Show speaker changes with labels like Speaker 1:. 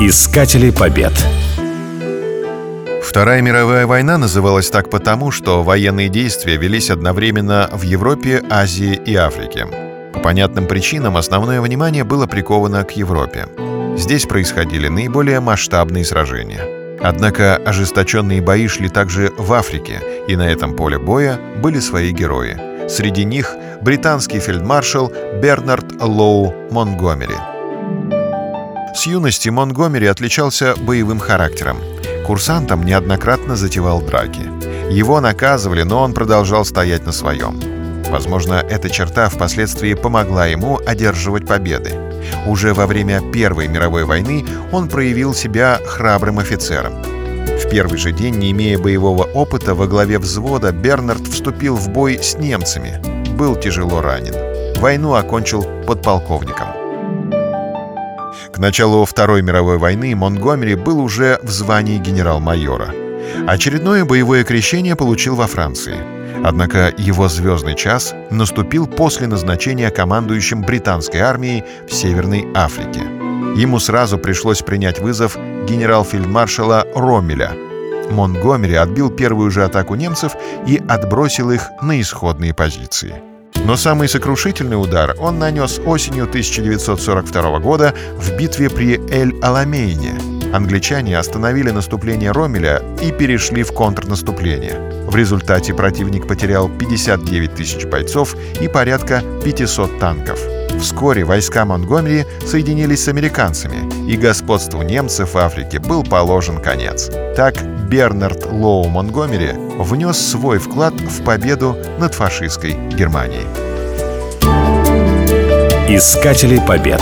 Speaker 1: Искатели побед.
Speaker 2: Вторая мировая война называлась так потому, что военные действия велись одновременно в Европе, Азии и Африке. По понятным причинам основное внимание было приковано к Европе. Здесь происходили наиболее масштабные сражения. Однако ожесточенные бои шли также в Африке, и на этом поле боя были свои герои. Среди них британский фельдмаршал Бернард Лоу Монгомери. С юности Монгомери отличался боевым характером. Курсантом неоднократно затевал драки. Его наказывали, но он продолжал стоять на своем. Возможно, эта черта впоследствии помогла ему одерживать победы. Уже во время Первой мировой войны он проявил себя храбрым офицером. В первый же день, не имея боевого опыта, во главе взвода Бернард вступил в бой с немцами. Был тяжело ранен. Войну окончил подполковником. К началу Второй мировой войны Монгомери был уже в звании генерал-майора. Очередное боевое крещение получил во Франции. Однако его звездный час наступил после назначения командующим британской армией в Северной Африке. Ему сразу пришлось принять вызов генерал-фельдмаршала Роммеля. Монгомери отбил первую же атаку немцев и отбросил их на исходные позиции. Но самый сокрушительный удар он нанес осенью 1942 года в битве при Эль-Аламейне. Англичане остановили наступление Ромеля и перешли в контрнаступление. В результате противник потерял 59 тысяч бойцов и порядка 500 танков. Вскоре войска Монгомери соединились с американцами, и господству немцев в Африке был положен конец. Так Бернард Лоу Монгомери внес свой вклад в победу над фашистской Германией.
Speaker 1: Искатели побед.